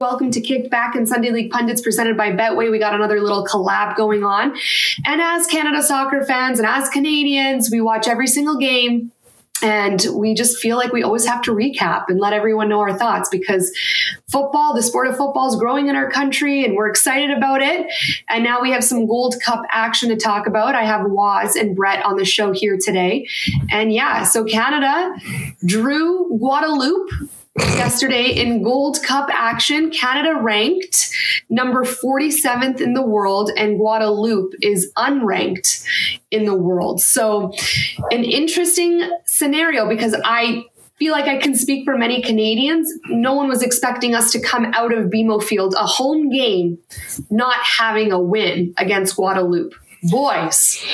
Welcome to Kicked Back and Sunday League Pundits presented by Betway. We got another little collab going on. And as Canada soccer fans and as Canadians, we watch every single game and we just feel like we always have to recap and let everyone know our thoughts because football, the sport of football is growing in our country and we're excited about it. And now we have some Gold Cup action to talk about. I have Waz and Brett on the show here today. And yeah, so Canada drew Guadeloupe yesterday in Gold Cup action. Canada ranked number 47th in the world, and Guadeloupe is unranked in the world. So, an interesting scenario because I feel like I can speak for many Canadians. No one was expecting us to come out of BMO Field, a home game, not having a win against Guadeloupe. Boys.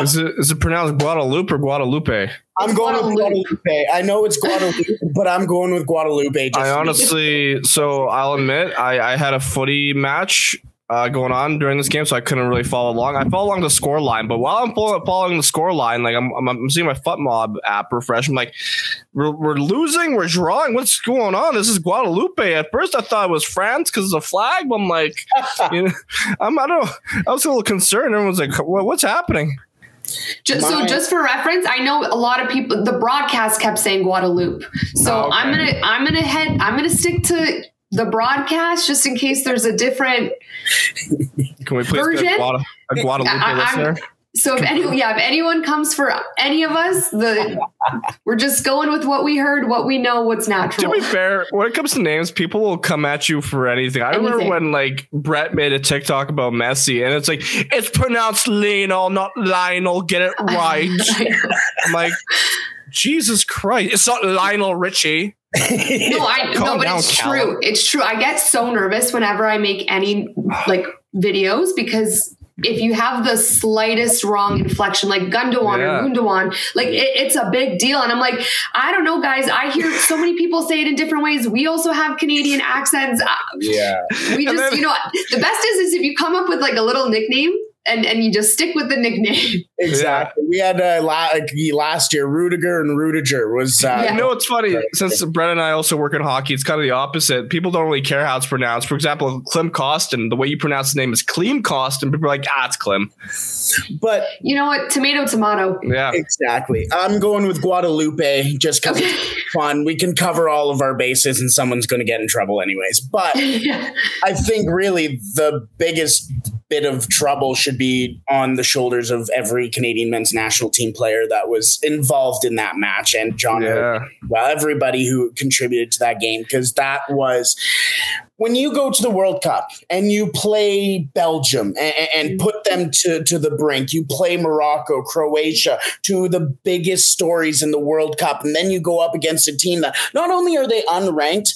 Is it is it pronounced Guadalupe or Guadalupe? I'm going with Guadalupe. I know it's Guadalupe, but I'm going with Guadalupe. I honestly, so I'll admit, I, I had a footy match uh, going on during this game, so I couldn't really follow along. I followed along the score line, but while I'm following the score line, like I'm, I'm, I'm seeing my FotMob app refresh. I'm like, we're, we're losing, we're drawing. What's going on? This is Guadalupe. At first, I thought it was France because it's a flag, but I'm like, you know, I'm, I don't know. I was a little concerned. Everyone's like, what's happening? Just, so just for reference, I know a lot of people. The broadcast kept saying Guadalupe, so oh, okay. I'm gonna I'm gonna head I'm gonna stick to the broadcast just in case there's a different Can we please version. get a, Guada, a Guadalupe I, listener? So if any, yeah, if anyone comes for any of us, the we're just going with what we heard, what we know, what's natural. To be fair, when it comes to names, people will come at you for anything. I anything. remember when like Brett made a TikTok about Messi, and it's like it's pronounced Lionel, not Lionel. Get it right. I'm like, Jesus Christ, it's not Lionel Richie. no, I no, but it's Callum. true. It's true. I get so nervous whenever I make any like videos because if you have the slightest wrong inflection, like Gundogan yeah. or Gundogan, like it, it's a big deal. And I'm like, I don't know, guys. I hear so many people say it in different ways. We also have Canadian accents. Uh, yeah. We just, then, you know, the best is, is if you come up with like a little nickname and and you just stick with the nickname. Exactly. Yeah. We had uh, la- like last year, Rudiger and Rudiger was. Uh, yeah. You know, it's funny since Brett and I also work in hockey. It's kind of the opposite. People don't really care how it's pronounced. For example, Klim Kostin, the way you pronounce the name is Klim Kostin. People are like, ah, it's Klim. But you know what? Tomato, tomato. Yeah, exactly. I'm going with Guadalupe just because okay. it's fun. We can cover all of our bases, and someone's going to get in trouble anyways. But yeah. I think really the biggest bit of trouble should be on the shoulders of every Canadian men's national team player that was involved in that match and John yeah. well everybody who contributed to that game because that was when you go to the World Cup and you play Belgium and, and, put them to, to the brink, you play Morocco, Croatia, two of the biggest stories in the World Cup, and then you go up against a team that not only are they unranked,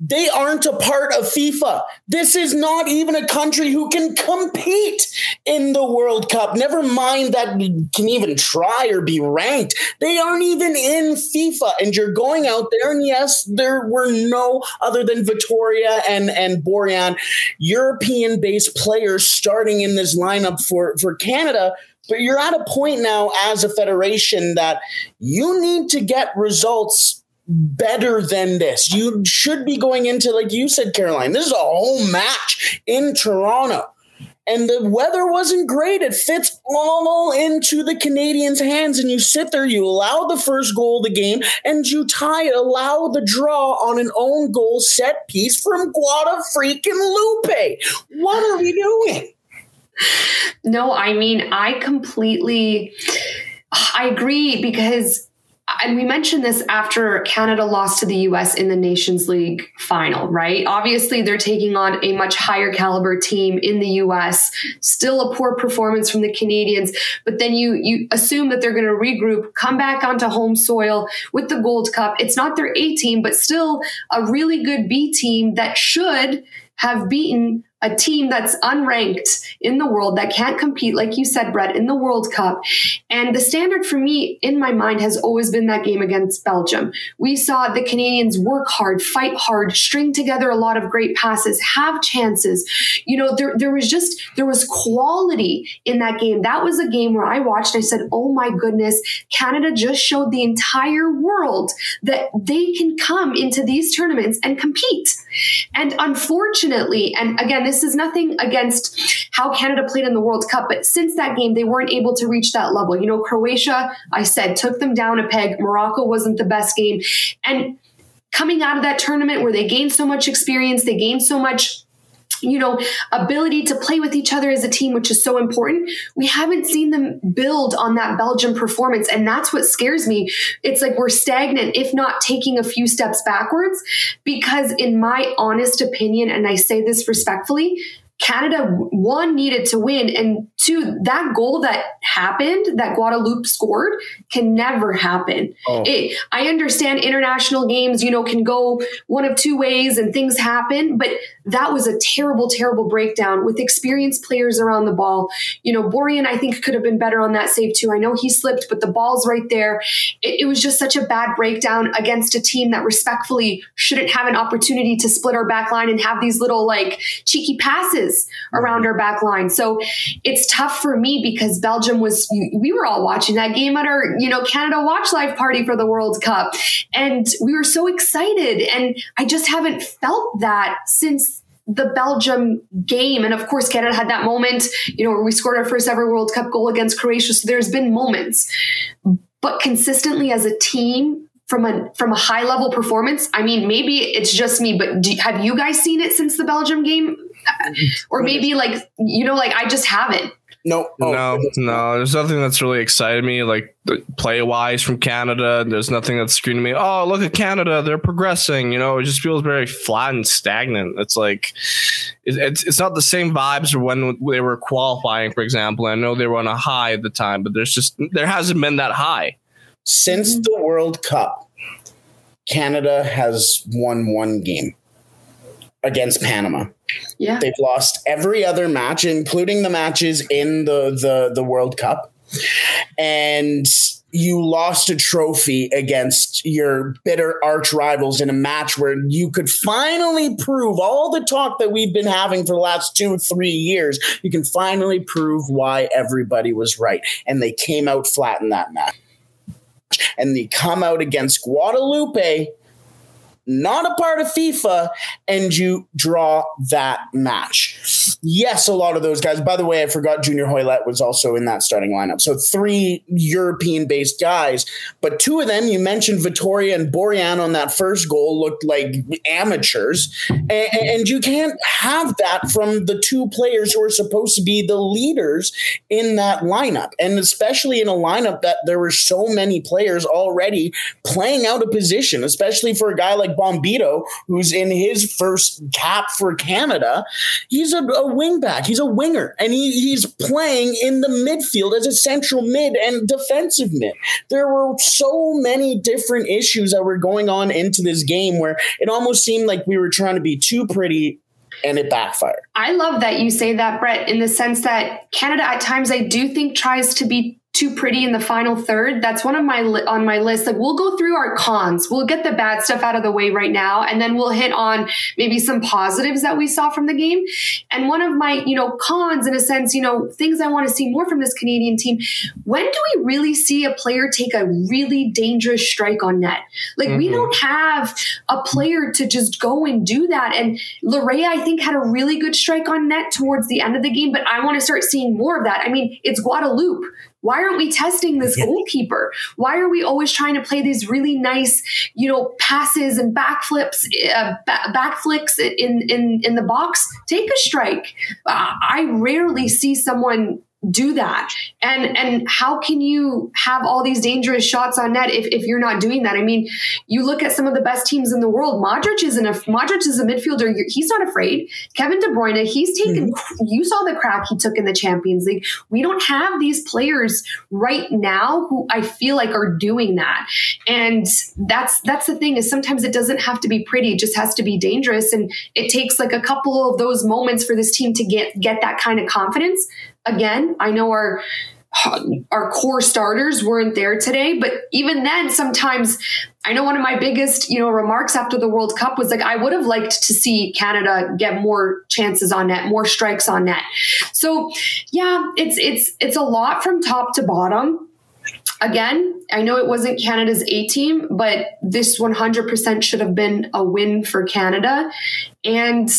they aren't a part of FIFA. This is not even a country who can compete in the World Cup. Never mind that can even try or be ranked. They aren't even in FIFA. And you're going out there, and yes, there were no other than Vitória and, and Borjan European based players starting in this lineup for, for Canada. But you're at a point now as a federation that you need to get results better than this. You should be going into, like you said, Caroline, this is a home match in Toronto. and the weather wasn't great. It fits all into the Canadians' hands, and you sit there, you allow the first goal of the game, and you tie allow the draw on an own goal set piece from Guada freaking Lupe. What are we doing? No, I mean, I completely I agree because and we mentioned this after Canada lost to the US in the Nations League final, right? Obviously, they're taking on a much higher caliber team in the US. Still a poor performance from the Canadians, but then you you assume that they're going to regroup, come back onto home soil with the Gold Cup. It's not their A team, but still a really good B team that should have beaten a team that's unranked in the world that can't compete, like you said, Brett, in the World Cup. And the standard for me in my mind has always been that game against Belgium. We saw the Canadians work hard, fight hard, string together a lot of great passes, have chances. You know, there, there was just, there was quality in that game. That was a game where I watched, I said, oh my goodness, Canada just showed the entire world that they can come into these tournaments and compete. And unfortunately, and again, this this is nothing against how Canada played in the World Cup, but since that game, they weren't able to reach that level. You know, Croatia, I said, took them down a peg. Morocco wasn't the best game. And coming out of that tournament where they gained so much experience, they gained so much you know, ability to play with each other as a team, which is so important. We haven't seen them build on that Belgium performance. And that's what scares me. It's like we're stagnant, if not taking a few steps backwards, because in my honest opinion, and I say this respectfully, Canada one needed to win, and two that goal that happened that Guadeloupe scored can never happen. Oh. It, I understand international games, you know, can go one of two ways and things happen, but that was a terrible, terrible breakdown with experienced players around the ball. You know, Borjan I think could have been better on that save too. I know he slipped, but the ball's right there. It, it was just such a bad breakdown against a team that respectfully shouldn't have an opportunity to split our back line and have these little like cheeky passes around mm-hmm. our back line. So it's tough for me because Belgium was, we were all watching that game at our, you know, Canada Watch Live party for the World Cup. And we were so excited. And I just haven't felt that since the Belgium game. And of course, Canada had that moment, you know, where we scored our first ever World Cup goal against Croatia. So there's been moments. But consistently as a team, from a from a high level performance, I mean, maybe it's just me, but do, have you guys seen it since the Belgium game? or maybe like you know, like I just haven't. No, oh, no, no. There's nothing that's really excited me, like play wise from Canada. There's nothing that's screaming to me. Oh, look at Canada, they're progressing. You know, it just feels very flat and stagnant. It's like it's it's not the same vibes when they were qualifying, for example. I know they were on a high at the time, but there's just there hasn't been that high since mm-hmm. the World Cup. Canada has won one game against Panama. Yeah. They've lost every other match, including the matches in the the, the World Cup. And you lost a trophy against your bitter arch rivals in a match where you could finally prove all the talk that we've been having for the last two, three years. You can finally prove why everybody was right. And they came out flat in that match. And they come out against Guadeloupe not a part of FIFA, and you draw that match. Yes, a lot of those guys. By the way, I forgot Junior Hoilett was also in that starting lineup. So three European based guys, but two of them, you mentioned Vitória and Borjan on that first goal, looked like amateurs. And, and you can't have that from the two players who are supposed to be the leaders in that lineup. And especially in a lineup that there were so many players already playing out a position, especially for a guy like Bombito, who's in his first cap for Canada, he's a, a wingback. He's a winger, and he, he's playing in the midfield as a central mid and defensive mid. There were so many different issues that were going on into this game where it almost seemed like we were trying to be too pretty and it backfired. I love that you say that, Brett, in the sense that Canada at times I do think tries to be too pretty in the final third. That's one of my li- on my list. Like we'll go through our cons. We'll get the bad stuff out of the way right now, and then we'll hit on maybe some positives that we saw from the game. And one of my you know cons, in a sense, you know things I want to see more from this Canadian team. When do we really see a player take a really dangerous strike on net? Like mm-hmm. we don't have a player to just go and do that. And Laryea, I think, had a really good strike on net towards the end of the game, but I want to start seeing more of that. I mean, it's Guadalupe why aren't we testing this yeah. goalkeeper? Why are we always trying to play these really nice, you know, passes and backflips, uh, backflips in in in the box? Take a strike. Uh, I rarely see someone do that. And and how can you have all these dangerous shots on net if, if you're not doing that? I mean you look at some of the best teams in the world. Modric is a modric is a midfielder. He's not afraid. Kevin de bruyne he's taken mm-hmm. you saw the crack he took in the champions league. We don't have these players right now who i feel like are doing that. And that's that's the thing is sometimes it doesn't have to be pretty. It just has to be dangerous. And it takes like a couple of those moments for this team to get get that kind of confidence again, I know our our core starters weren't there today, but even then, sometimes I know one of my biggest, you know, remarks after the World Cup was like, I would have liked to see Canada get more chances on net, more strikes on net. So yeah, it's it's it's a lot from top to bottom. Again, I know it wasn't Canada's A team, but this 100% should have been a win for Canada. And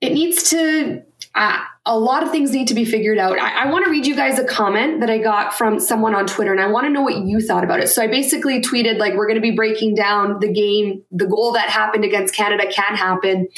it needs to uh, a lot of things need to be figured out. I, I want to read you guys a comment that I got from someone on Twitter, and I want to know what you thought about it. So I basically tweeted, like, we're going to be breaking down the game, the goal that happened against Canada can happen.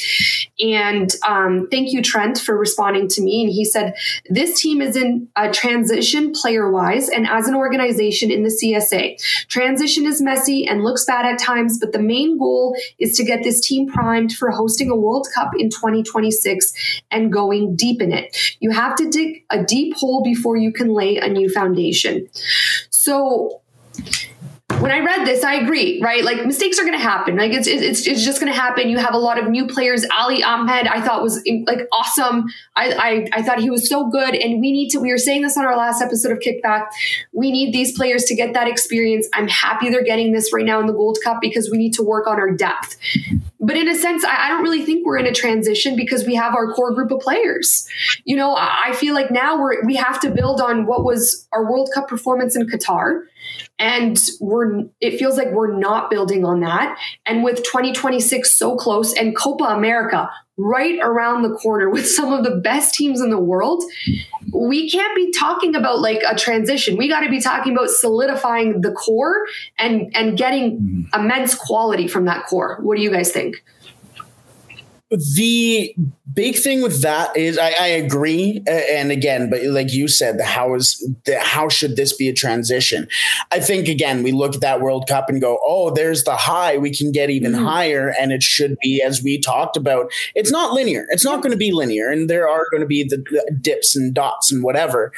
And um, thank you, Trent, for responding to me. And he said, This team is in a transition player wise and as an organization in the CSA. Transition is messy and looks bad at times, but the main goal is to get this team primed for hosting a World Cup in 2026 and going deep in it it. You have to dig a deep hole before you can lay a new foundation. So when I read this, I agree, right? Like mistakes are going to happen. Like it's, it's, it's just going to happen. You have a lot of new players. Ali Ahmed, I thought was like awesome. I, I, I thought he was so good. And we need to, we were saying this on our last episode of Kickback. We need these players to get that experience. I'm happy they're getting this right now in the Gold Cup because we need to work on our depth. But in a sense, I, I don't really think we're in a transition because we have our core group of players. You know, I feel like now we're, we have to build on what was our World Cup performance in Qatar and we're it feels like we're not building on that. And with 2026 so close and copa america right around the corner with some of the best teams in the world we can't be talking about like a transition. We got to be talking about solidifying the core and and getting mm-hmm. immense quality from that core. What do you guys think the big thing with that is I, I, agree, and again, but like you said, how is the, how should this be a transition? I think again, we look at that World Cup and go, oh, there's the high. We can get even mm-hmm. higher, and it should be as we talked about. It's not linear. It's not going to be linear, and there are going to be the, the dips and dots and whatever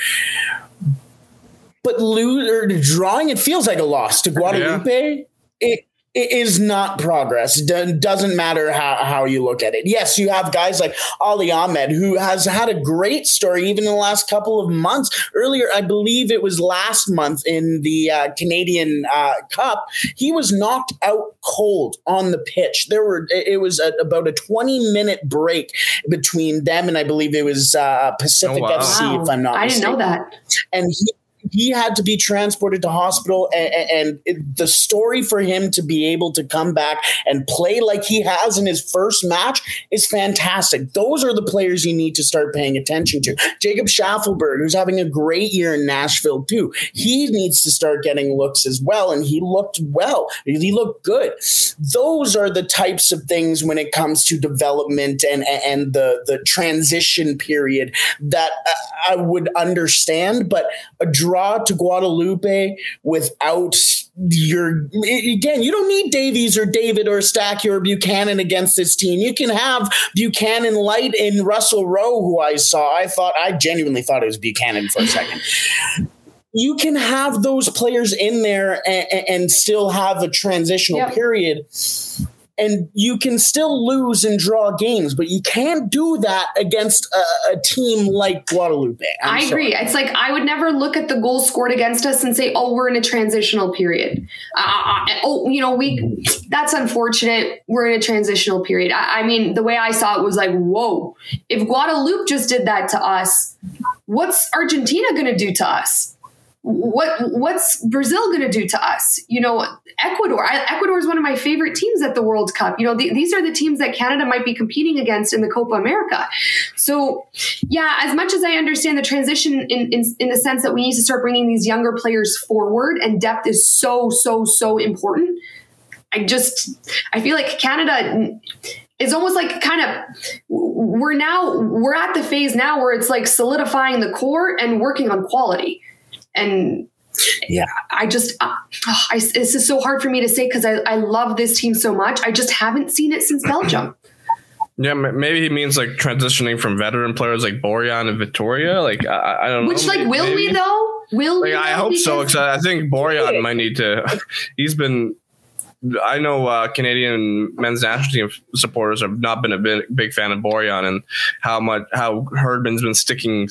but lose or drawing it feels like a loss to Guadalupe. Yeah. It it is not progress. It doesn't matter how, how you look at it. Yes, you have guys like Ali Ahmed, who has had a great story even in the last couple of months. Earlier, I believe it was last month in the uh, Canadian uh, Cup, he was knocked out cold on the pitch. There were it was a, about a twenty minute break between them and I believe it was uh, Pacific oh, wow. FC, wow. if I'm not. I mistaken. didn't know that. And he he had to be transported to hospital and, and it, the story for him to be able to come back and play like he has in his first match is fantastic. Those are the players you need to start paying attention to. Jacob Shaffelburg, who's having a great year in nashville too. He needs to start getting looks as well and he looked well. He looked good. Those are the types of things when it comes to development and and the the transition period that uh, i would understand but a draw to Guadalupe without your again, you don't need Davies or David or Stack or Buchanan against this team. You can have Buchanan light in Russell Rowe, who I saw. I thought I genuinely thought it was Buchanan for a second. you can have those players in there and, and still have a transitional yep. period and you can still lose and draw games, but you can't do that against a, a team like Guadalupe. I'm i agree. Sorry. It's like I would never look at the goals scored against us and say, "Oh, we're in a transitional period." Uh, uh, oh, you know, we that's unfortunate. We're in a transitional period. I, I mean, the way I saw it was like, "Whoa! If Guadalupe just did that to us, what's Argentina going to do to us?" What what's Brazil going to do to us? You know, Ecuador. I, Ecuador is one of my favorite teams at the World Cup. You know, the, these are the teams that Canada might be competing against in the Copa America. So, yeah, as much as I understand the transition in, in in the sense that we need to start bringing these younger players forward, and depth is so so so important. I just I feel like Canada is almost like kind of we're now we're at the phase now where it's like solidifying the core and working on quality and yeah. I just uh, I, this is so hard for me to say because I, I love this team so much. I just haven't seen it since belgium. Yeah maybe he means like transitioning from veteran players like Borjan and Vitória like i, I don't which know which like will maybe. we though? Will like, we i hope so because i think Borjan might need to he's been I know uh, Canadian men's national team supporters have not been a big, big fan of Borjan and how much how Herdman's been sticking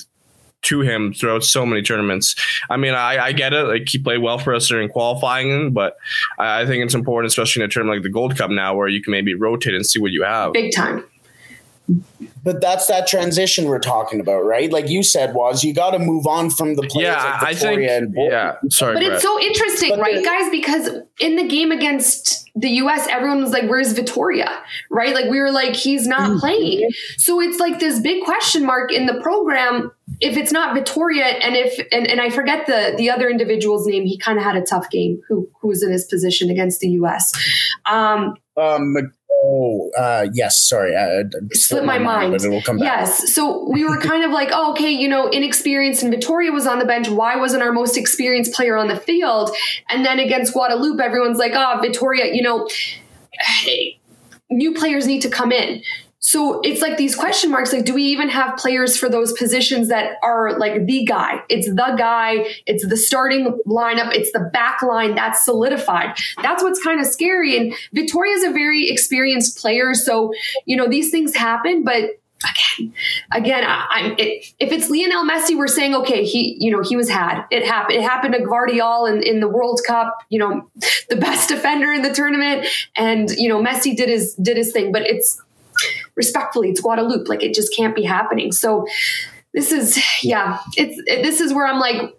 to him throughout so many tournaments. I mean, I, I get it. Like he played well for us during qualifying, but I, I think it's important, especially in a tournament like the Gold Cup now, where you can maybe rotate and see what you have. Big time. But that's that transition we're talking about, right? Like you said, was you got to move on from the players yeah, like I think, and yeah. Sorry, but Brett. it's so interesting, but right, guys? Because in the game against the U.S., everyone was like, "Where's Vitória?" Right? Like we were like, "He's not mm-hmm. playing." So it's like this big question mark in the program if it's not Vitória, and if and, and I forget the the other individual's name, he kind of had a tough game. Who who was in his position against the U.S. Um, um, Oh, uh, yes. Sorry, I, I slipped my, my mind. But it will come back. Yes. So we were kind of like, oh, okay, you know, inexperienced, and Vitória was on the bench. Why wasn't our most experienced player on the field? And then against Guadalupe, everyone's like, oh, Vitória, you know, hey, new players need to come in. So it's like these question marks like, do we even have players for those positions that are like the guy? It's the guy, it's the starting lineup, it's the back line that's solidified. That's what's kind of scary. And Vitória is a very experienced player. So, you know, these things happen, but again, again, I, if it's Lionel Messi, we're saying okay, he, you know, he was had. It happened. It happened to Gvardiol in, in the World Cup. You know, the best defender in the tournament, and you know, Messi did his did his thing. But it's respectfully, it's Guadalupe. Like it just can't be happening. So this is, yeah, it's, it, this is where I'm like,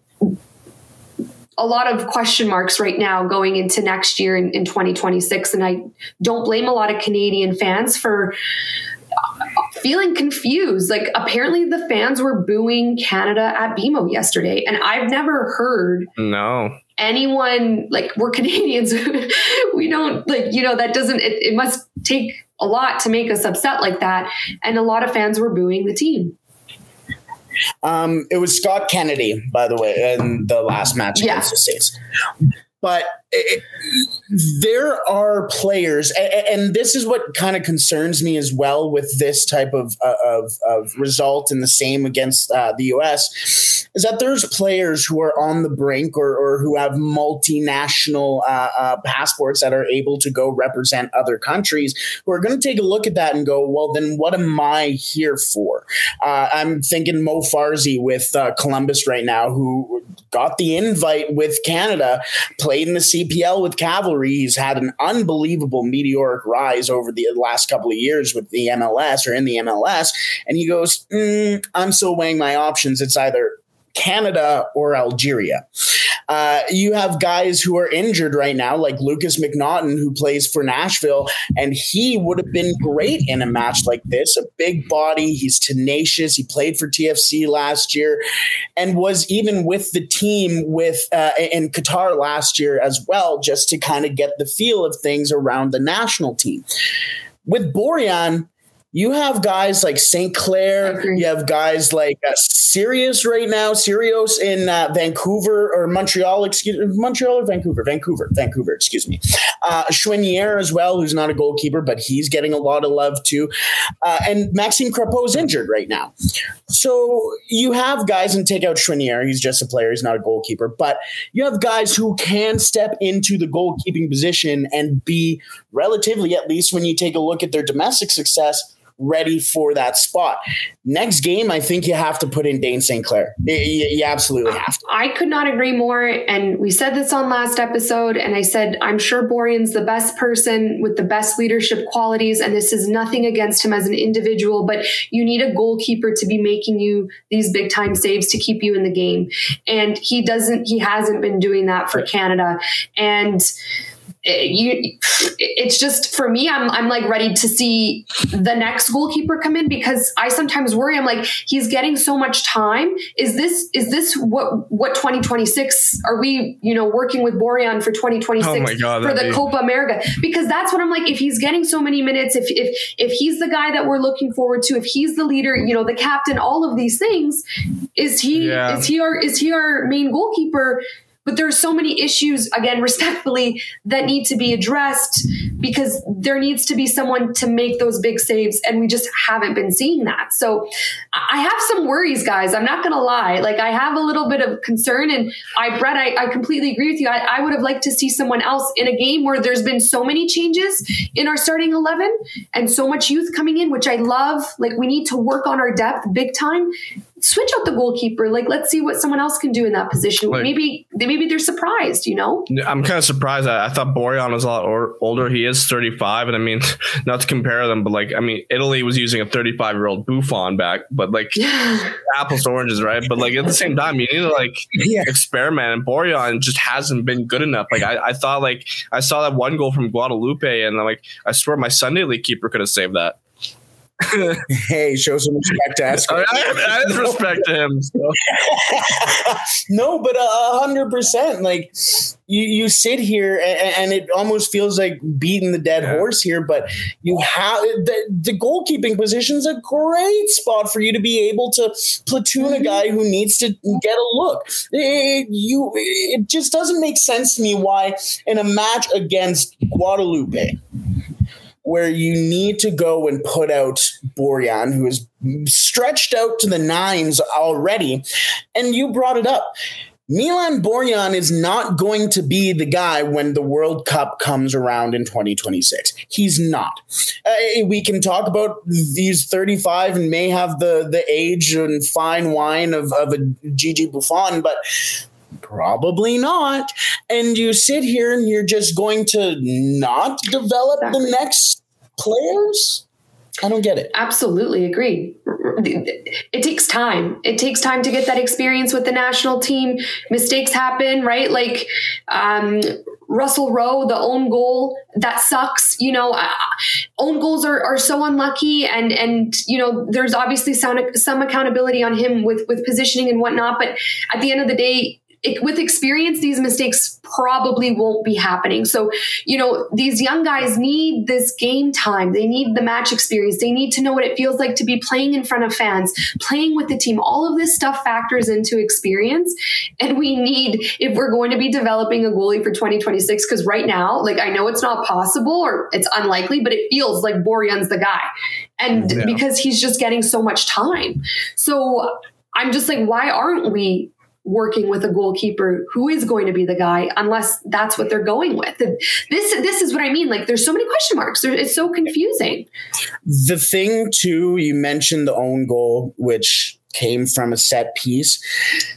a lot of question marks right now going into next year in, in 2026. And I don't blame a lot of Canadian fans for feeling confused. Like apparently the fans were booing Canada at BMO yesterday. And I've never heard no anyone like we're Canadians. we don't like, you know, that doesn't it, it must take a lot to make us upset like that. And a lot of fans were booing the team. Um, it was Scott Kennedy, by the way, in the last match yeah. against the States. But it, there are players, and, and, this is what kind of concerns me as well with this type of uh, of, of result, and the same against uh, the U.S. is that there's players who are on the brink or, or who have multinational uh, uh, passports that are able to go represent other countries who are going to take a look at that and go, well, then what am I here for? Uh, I'm thinking Mo Farsi with uh, Columbus right now, who got the invite with Canada, played in the CPL with Cavalry. He's had an unbelievable meteoric rise over the last couple of years with the MLS or in the MLS. And he goes, mm, I'm still weighing my options. It's either Canada or Algeria. Uh, you have guys who are injured right now, like Lukas MacNaughton, who plays for Nashville, and he would have been great in a match like this. A big body, he's tenacious. He played for TFC last year, and was even with the team with uh, in Qatar last year as well, just to kind of get the feel of things around the national team. With Borjan, you have guys like St. Clair. You have guys like uh, Sirois right now, Sirois in uh, Vancouver or Montreal, excuse Montreal or Vancouver, Vancouver, Vancouver, excuse me. Uh, Choinière as well, who's not a goalkeeper, but he's getting a lot of love too. Uh, and Maxime Crepeau is injured right now. So you have guys and take out Choinière. He's just a player. He's not a goalkeeper, but you have guys who can step into the goalkeeping position and be relatively, at least when you take a look at their domestic success, ready for that spot. Next game, I think you have to put in Dayne St. Clair. You, you, absolutely have to. I could not agree more. And we said this on last episode, and I said, I'm sure Borjan's the best person with the best leadership qualities. And this is nothing against him as an individual, but you need a goalkeeper to be making you these big time saves to keep you in the game. And he doesn't, he hasn't been doing that for Canada. And you it's just for me I'm I'm like ready to see the next goalkeeper come in because I sometimes worry. I'm like he's getting so much time. Is this is this what what 2026 are we you know working with Borjan for 2026 oh God, for the be... Copa America? Because that's what I'm like if he's getting so many minutes if if if he's the guy that we're looking forward to if he's the leader you know the captain all of these things is he yeah. is he our is he our main goalkeeper but there are so many issues, again, respectfully, that need to be addressed because there needs to be someone to make those big saves. And we just haven't been seeing that. So I have some worries, guys. I'm not going to lie. Like, I have a little bit of concern. And I, Brett, I, I completely agree with you. I, I would have liked to see someone else in a game where there's been so many changes in our starting 11 and so much youth coming in, which I love. Like, we need to work on our depth big time switch out the goalkeeper. Like, let's see what someone else can do in that position. Like, maybe maybe they're surprised. You know, I'm kind of surprised. I, I thought Borjan was a lot or, older. He is 35, and I mean, not to compare them, but like, I mean, Italy was using a 35 year old Buffon back, but like apples to oranges, right? But like at the same time, you need to like yeah. experiment. And Borjan just hasn't been good enough. Like I, I thought, like I saw that one goal from Guadalupe, and I'm like, I swear my Sunday league keeper could have saved that. Hey, show some respect to us. I, I respect to him. So. no, but a hundred percent. Like you, you sit here and, and, it almost feels like beating the dead yeah. horse here. But you have the, the goalkeeping position is a great spot for you to be able to platoon a mm-hmm. guy who needs to get a look. It, you, it just doesn't make sense to me why in a match against Guadalupe where you need to go and put out Borjan, who is stretched out to the nines already. And you brought it up. Milan Borjan is not going to be the guy when the World Cup comes around in 2026. He's not. Uh, we can talk about these 35 and may have the the age and fine wine of, of a Gigi Buffon, but probably not. And you sit here and you're just going to not develop exactly. the next players? I don't get it. Absolutely agree. It takes time. It takes time to get that experience with the national team. Mistakes happen, right? Like um, Russell Rowe, the own goal that sucks. You know, uh, own goals are, are so unlucky, and and you know, there's obviously some some accountability on him with with positioning and whatnot. But at the end of the day, it, with experience, these mistakes probably won't be happening. So, you know, these young guys need this game time. They need the match experience. They need to know what it feels like to be playing in front of fans, playing with the team. All of this stuff factors into experience. And we need, if we're going to be developing a goalie for 2026, because right now, like I know it's not possible or it's unlikely, but it feels like Borjan's the guy. And yeah. because he's just getting so much time. So I'm just like, why aren't we working with a goalkeeper who is going to be the guy unless that's what they're going with. And this this is what I mean. Like there's so many question marks. it's so confusing. The thing too, you mentioned the own goal, which came from a set piece.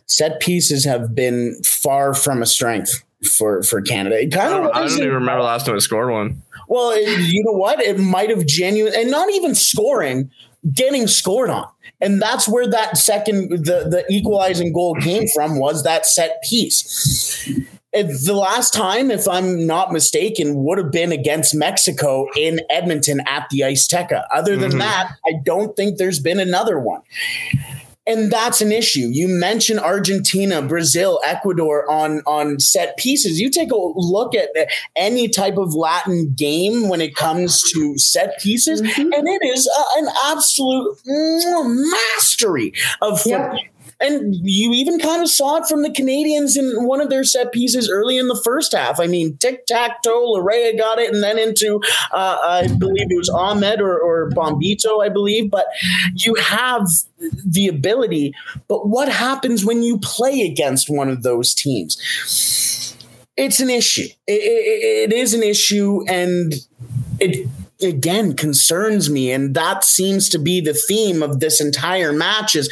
Set pieces have been far from a strength for for Canada. It kind of I don't even remember last time I scored one. Well, it, you know what? It might have genuine and not even scoring, getting scored on. And that's where that second the the equalizing goal came from was that set piece. the last time, if I'm not mistaken, would have been against Mexico in Edmonton at the Azteca. Other than mm-hmm. that, I don't think there's been another one. And that's an issue. You mentioned Argentina, Brazil, Ecuador on on set pieces. You take a look at any type of Latin game when it comes to set pieces, mm-hmm. and it is uh, an absolute mastery of yep. And you even kind of saw it from the Canadians in one of their set pieces early in the first half. I mean, tic tac toe, Laryea got it, and then into, uh, I believe it was Ahmed or, or Bombito, I believe. But you have the ability. But what happens when you play against one of those teams? It's an issue. it, it, it is an issue, and it again concerns me and that seems to be the theme of this entire match is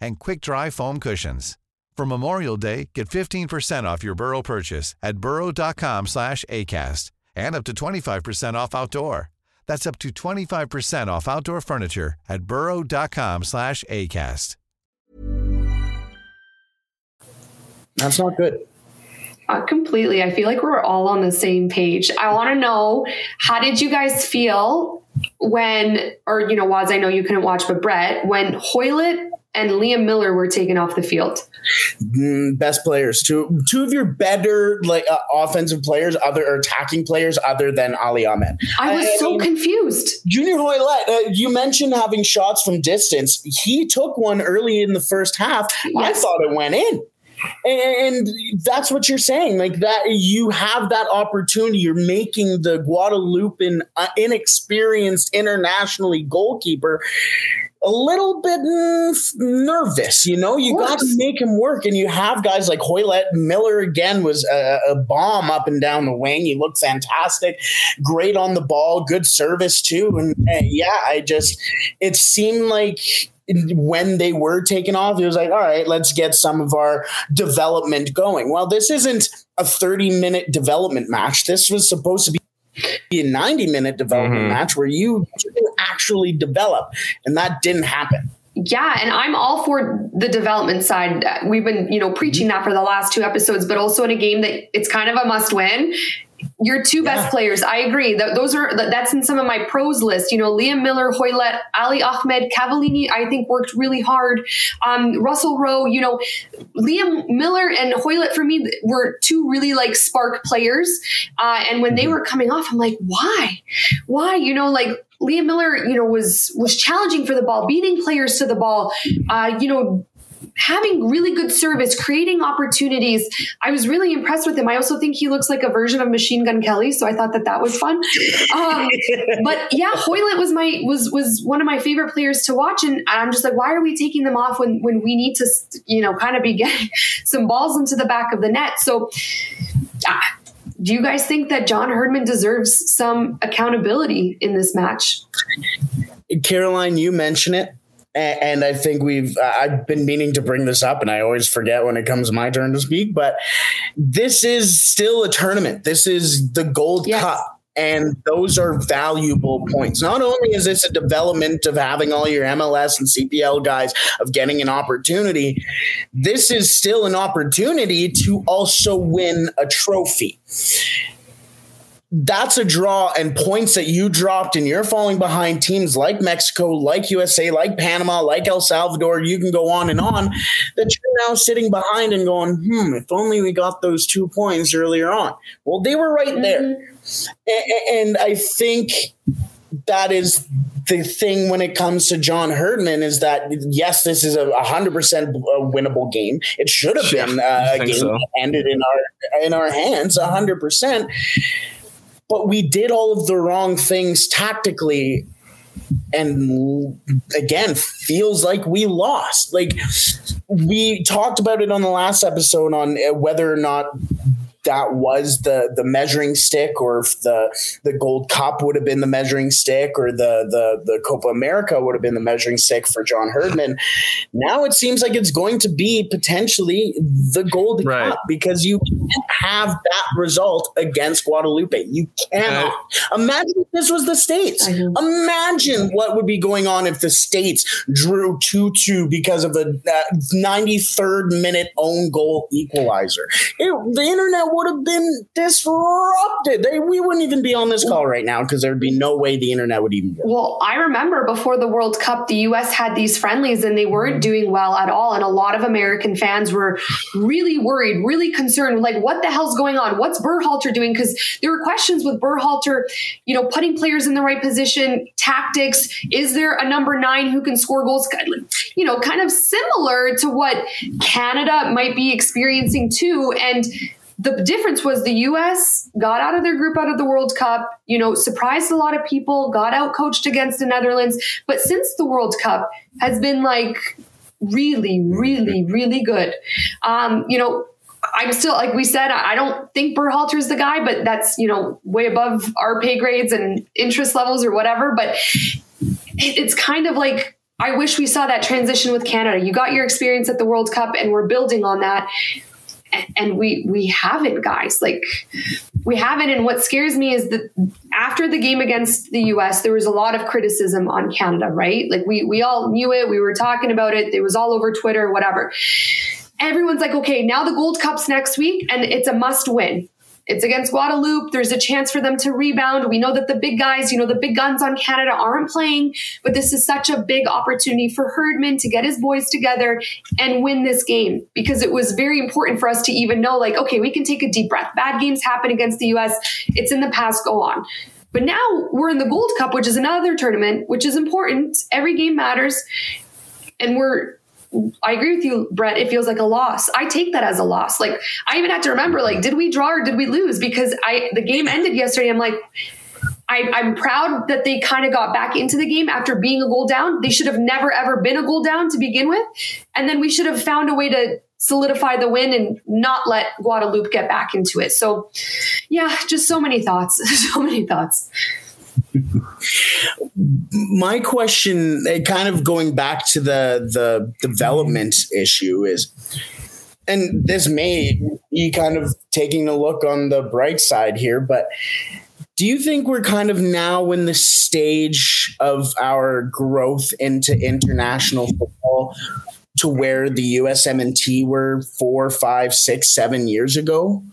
and quick-dry foam cushions. For Memorial Day, get 15% off your Burrow purchase at burrow.com slash ACAST and up to 25% off outdoor. That's up to 25% off outdoor furniture at burrow.com slash ACAST. That's not good. Uh, completely. I feel like we're all on the same page. I want to know how did you guys feel when, or, you know, Waz, I know you couldn't watch, but Brett, when Hoilett and Liam Millar were taken off the field. Mm, best players, two two of your better like uh, offensive players, other or attacking players, other than Ali Ahmed. I was I, so I mean, confused. Junior Hoilett, uh, you mentioned having shots from distance. He took one early in the first half. Yes. I thought it went in. And that's what you're saying. Like that, you have that opportunity. You're making the Guadalupean, uh, inexperienced internationally goalkeeper a little bit nervous. You know, you got to make him work, and you have guys like Hoilett Millar again was a, a, bomb up and down the wing. He looked fantastic, great on the ball, good service too. And uh, yeah, I just it seemed like when they were taken off, it was like, all right, let's get some of our development going. Well, this isn't a 30 minute development match. This was supposed to be a 90 minute development mm-hmm. match where you actually develop. And that didn't happen. Yeah, and I'm all for the development side. We've been, you know, preaching that for the last two episodes, but also in a game that it's kind of a must win your two yeah. best players. I agree. those are that's in some of my pros list. You know, Liam Millar, Hoilett, Ali Ahmed, Cavallini. I think worked really hard. Um, Russell Rowe. You know, Liam Millar and Hoilett for me were two really like spark players. Uh, and when they mm-hmm. were coming off, I'm like, why, why? You know, like Liam Millar, you know, was was challenging for the ball, beating players to the ball. Uh, you know, having really good service, creating opportunities. I was really impressed with him. I also think he looks like a version of Machine Gun Kelly, so I thought that that was fun. Um, but yeah, Hoilett was my was was one of my favorite players to watch, and I'm just like, why are we taking them off when when we need to, you know, kind of be getting some balls into the back of the net? So. Uh, do you guys think that John Herdman deserves some accountability in this match? Caroline, you mention it and I think we've I've been meaning to bring this up, and I always forget when it comes my turn to speak. But this is still a tournament. This is the Gold yes. Cup. And those are valuable points. Not only is this a development of having all your MLS and CPL guys of getting an opportunity, this is still an opportunity to also win a trophy that's a draw and points that you dropped and you're falling behind teams like Mexico, like USA, like Panama, like El Salvador. You can go on and on that you're now sitting behind and going, hmm, if only we got those two points earlier on. Well, they were right there. Mm-hmm. And I think that is the thing when it comes to John Herdman is that yes, this is a hundred percent winnable game. It should have been uh, a game so. that ended in our in our hands, hundred percent but we did all of the wrong things tactically and again feels like we lost. Like we talked about it on the last episode on uh, whether or not that was the the measuring stick, or if the the Gold Cup would have been the measuring stick, or the the the Copa America would have been the measuring stick for John Herdman. Now it seems like it's going to be potentially the Gold right. Cup because you can't have that result against Guadeloupe. You cannot imagine if this was the states. Imagine what would be going on if the states drew two two because of a ninety third minute own goal equalizer. It, the internet would have been disrupted. They, we wouldn't even be on this call right now because there would be no way the internet would even. Work. Well, I remember before the World Cup, the U.S. had these friendlies and they weren't mm-hmm. doing well at all, and a lot of American fans were really worried, really concerned. Like, what the hell's going on? What's Berhalter doing? Because there were questions with Berhalter, you know, putting players in the right position, tactics. Is there a number nine who can score goals? You know, kind of similar to what Canada might be experiencing too, and the difference was the US got out of their group out of the World Cup, you know, surprised a lot of people, got out coached against the Netherlands. But since the World Cup has been like really, really, really good. Um, you know, I'm still like we said, I don't think Berhalter's the guy, but that's you know way above our pay grades and interest levels or whatever. But it's kind of like I wish we saw that transition with Canada. You got your experience at the World Cup, and we're building on that and we we haven't guys. Like we haven't and what scares me is that after the game against the US there was a lot of criticism on Canada right? Like we we all knew it. We were talking about it. It was all over Twitter whatever. Everyone's like okay now the gold cup's next week and it's a must win it's against Guadeloupe. There's a chance for them to rebound. We know that the big guys, you know, the big guns on Canada aren't playing, but this is such a big opportunity for Herdman to get his boys together and win this game because it was very important for us to even know, like, okay, we can take a deep breath. Bad games happen against the US. It's in the past, go on. But now we're in the Gold Cup, which is another tournament, which is important. Every game matters. And we're I agree with you, Brett. It feels like a loss. I take that as a loss. Like I even had to remember, like, did we draw or did we lose? Because I the game ended yesterday. I'm like, I, am proud that they kind of got back into the game after being a goal down. They should have never ever been a goal down to begin with, and then we should have found a way to solidify the win and not let Guadeloupe get back into it. So, yeah, just so many thoughts, so many thoughts. My question, eh, kind of going back to the the development issue, is, and this may be kind of taking a look on the bright side here, but do you think we're kind of now in the stage of our growth into international football to where the USMNT were four, five, six, seven years ago?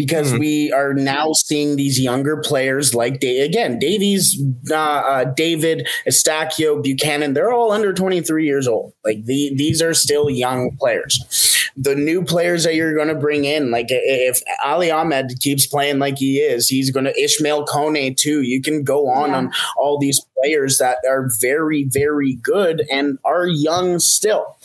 Because mm-hmm. we are now seeing these younger players like again Davies, uh, uh, David, Eustaquio, Buchanan. They're all under 23 years old. Like the, these are still young players. The new players that you're going to bring in, like if Ali Ahmed keeps playing like he is, he's going to Ishmael Kone too. You can go on yeah. on all these players that are very, very good and are young still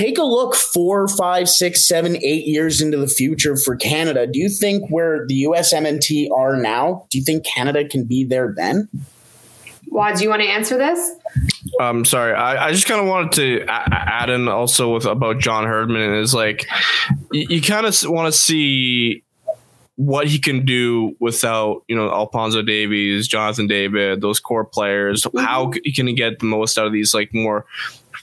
take a look four, five, six, seven, eight years into the future for Canada. Do you think where the USMNT are now, do you think Canada can be there then? Wad, do you want to answer this? Um, sorry, I, I just kind of wanted to add in also with about John Herdman is like you, you kind of want to see what he can do without you know Alphonso Davies, Jonathan David, those core players. Mm-hmm. How can he get the most out of these like more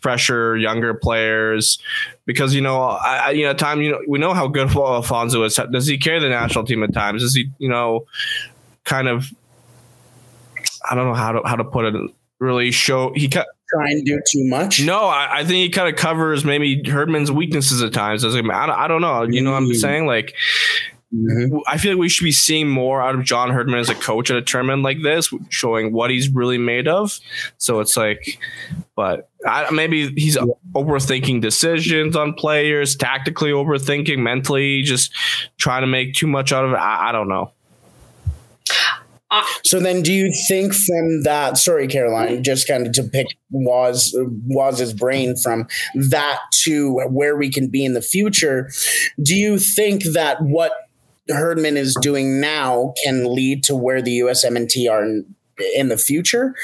fresher, younger players because you know, I, you know, time you know, we know how good Alphonso is. Does he carry the national team at times? Does he, you know, kind of? I don't know how to how to put it. Really show he cut try and do too much. No, I, I, think he kind of covers maybe Herdman's weaknesses at times. I, I, don't, I don't know. You know what I'm mm. saying? Like mm-hmm. I feel like we should be seeing more out of John Herdman as a coach at a tournament like this, showing what he's really made of. So it's like, but I, maybe he's overthinking decisions on players, tactically overthinking, mentally just trying to make too much out of it. I, I don't know. So then, do you think from that? Sorry, Caroline, just kind of to pick Waz Waz's brain from that to where we can be in the future. Do you think that what Herdman is doing now can lead to where the USMNT are in, in the future,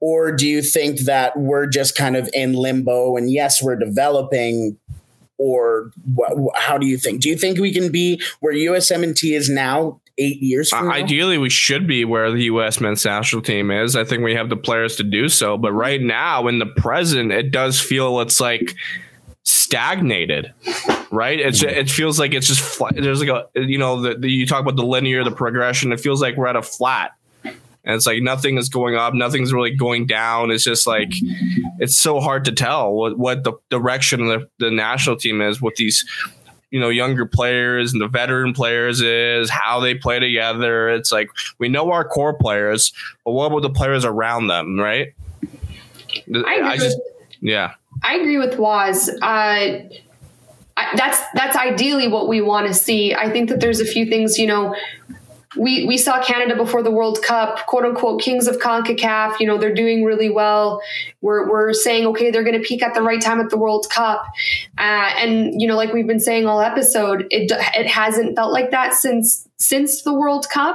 or do you think that we're just kind of in limbo? And yes, we're developing, or how do you think? Do you think we can be where USMNT is now eight years from now? Ideally, we should be where the U.S. men's national team is. I think we have the players to do so. But right now, in the present, it does feel it's like stagnated right? It's it feels like it's just flat. there's like a you know the, the, you talk about the linear the progression. It feels like we're at a flat. And it's like nothing is going up. Nothing's really going down. It's just like it's so hard to tell what, what the direction of the, the national team is with these you know younger players and the veteran players is how they play together. It's like we know our core players but what about the players around them right? I, I just with, yeah i agree with waz. Uh, that's that's ideally what we want to see. I think that there's a few things you know we we saw Canada before the World Cup, quote unquote, kings of CONCACAF. You know, they're doing really well. We're we're saying okay, they're going to peak at the right time at the World Cup, uh, and you know, like we've been saying all episode, it it hasn't felt like that since since the World Cup.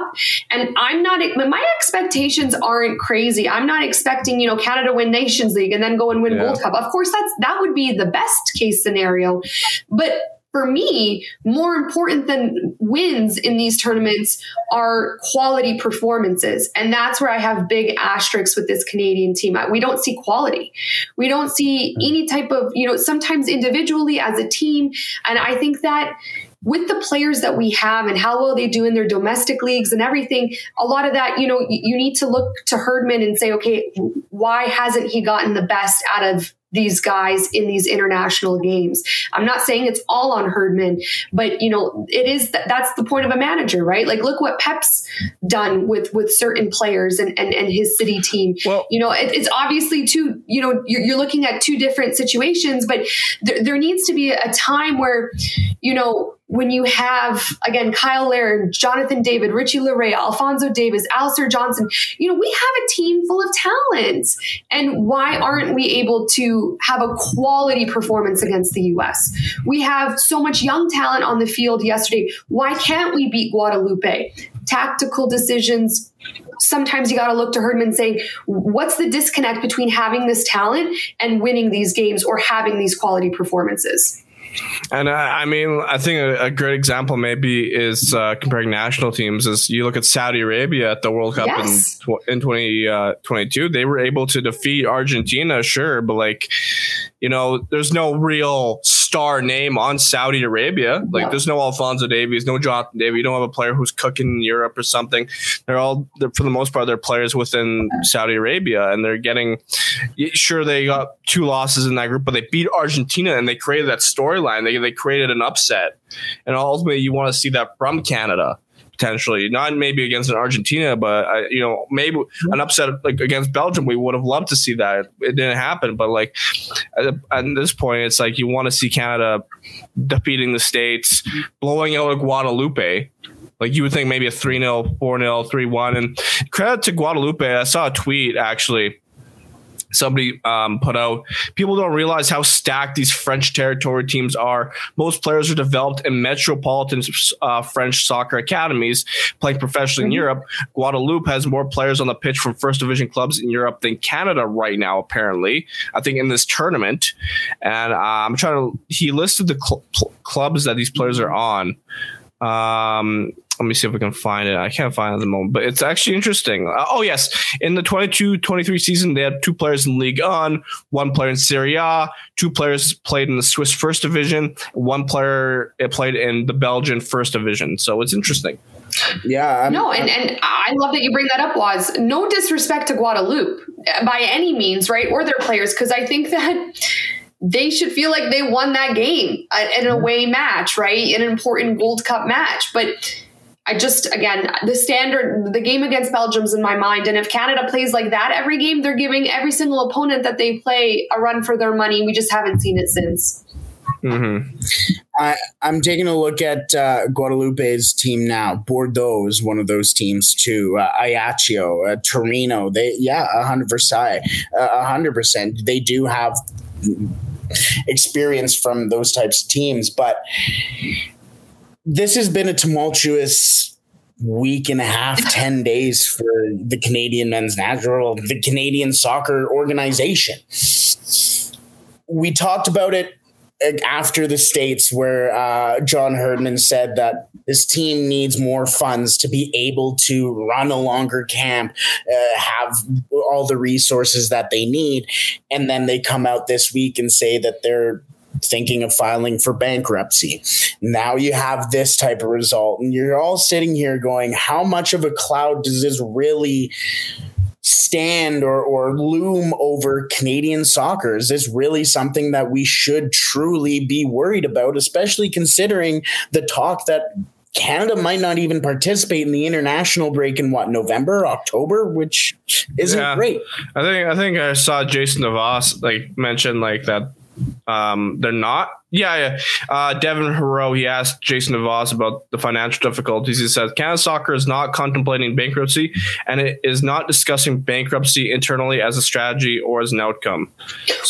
And I'm not, my expectations aren't crazy. I'm not expecting, you know, Canada win Nations League and then go and win yeah. World Cup. Of course, that's, that would be the best case scenario. But for me, more important than wins in these tournaments are quality performances. And that's where I have big asterisks with this Canadian team. We don't see quality. We don't see any type of, you know, sometimes individually as a team. And I think that with the players that we have and how well they do in their domestic leagues and everything, a lot of that, you know, you need to look to Herdman and say, okay, why hasn't he gotten the best out of these guys in these international games. I'm not saying it's all on Herdman, but you know, it is th- that's the point of a manager, right? Like look what Pep's done with with certain players and and, and his city team. Well, you know, it, it's obviously two, you know, you're, you're, looking at two different situations, but there, there needs to be a time where, you know, when you have again Kyle Larin, Jonathan David, Richie Laryea, Alphonso Davies, Alistair Johnston, you know, we have a team full of talent. And why aren't we able to have a quality performance against the US? We have so much young talent on the field yesterday. Why can't we beat Guadeloupe? Tactical decisions, sometimes you got to look to Herdman saying, what's the disconnect between having this talent and winning these games or having these quality performances? And uh, I mean, I think a, a, great example maybe is uh, comparing national teams. Is you look at Saudi Arabia at the World Cup yes. in in twenty uh, twenty two, they were able to defeat Argentina, sure, but like you know, there's no real star name on Saudi Arabia. Like, there's no Alphonso Davies, no Jonathan David. You don't have a player who's cooking in Europe or something. They're all, they're, for the most part, they're players within Saudi Arabia, and they're getting. Sure, they got two losses in that group, but they beat Argentina, and they created that storyline. They they created an upset, and ultimately, you want to see that from Canada potentially. Not maybe against an Argentina, but I, you know, maybe mm-hmm. an upset like against Belgium. We would have loved to see that. It didn't happen, but like at, at this point, it's like you want to see Canada defeating the States, blowing out Guadeloupe. Like you would think maybe a 3 0, 4 0, 3 1. And credit to Guadeloupe. I saw a tweet actually somebody um, put out. People don't realize how stacked these french territory teams are. Most players are developed in metropolitan uh, french soccer academies playing professionally mm-hmm. in europe. Guadeloupe has more players on the pitch from first division clubs in europe than canada right now apparently i think in this tournament. And uh, i'm trying to he listed the cl- clubs that these players are on. Um, let me see if we can find it. I can't find it at the moment, but it's actually interesting. Uh, oh, yes. In the 22 23 season, they had two players in League On, one player in Serie A, two players played in the Swiss First Division, one player played in the Belgian First Division. So it's interesting. Yeah. I'm, no, and, and I love that you bring that up, Waz. No disrespect to Guadeloupe by any means, right? Or their players, because I think that they should feel like they won that game, an away match, right? An important Gold Cup match. But I just, again, the standard, the game against Belgium's in my mind. And if Canada plays like that every game, they're giving every single opponent that they play a run for their money. We just haven't seen it since. Mm-hmm. I, am taking a look at uh, Guadeloupe's team now. Bordeaux is one of those teams too. Uh, Ajaccio, uh, Torino. They, yeah, hundred percent, hundred percent. They do have experience from those types of teams, but this has been a tumultuous week and a half, 10 days for the Canadian men's national, the Canadian soccer organization. We talked about it after the states where uh, John Herdman said that this team needs more funds to be able to run a longer camp, uh, have all the resources that they need. And then they come out this week and say that they're thinking of filing for bankruptcy. Now you have this type of result, and you're all sitting here going, how much of a cloud does this really stand or, or loom over Canadian soccer? Is this really something that we should truly be worried about, especially considering the talk that Canada might not even participate in the international break in what November, October, which isn't yeah. great. I think I think I saw Jason DeVos like mention like that um, they're not. Yeah, yeah. Uh, Devin Heroux, he asked Jason DeVos about the financial difficulties. He said Canada Soccer is not contemplating bankruptcy and it is not discussing bankruptcy internally as a strategy or as an outcome.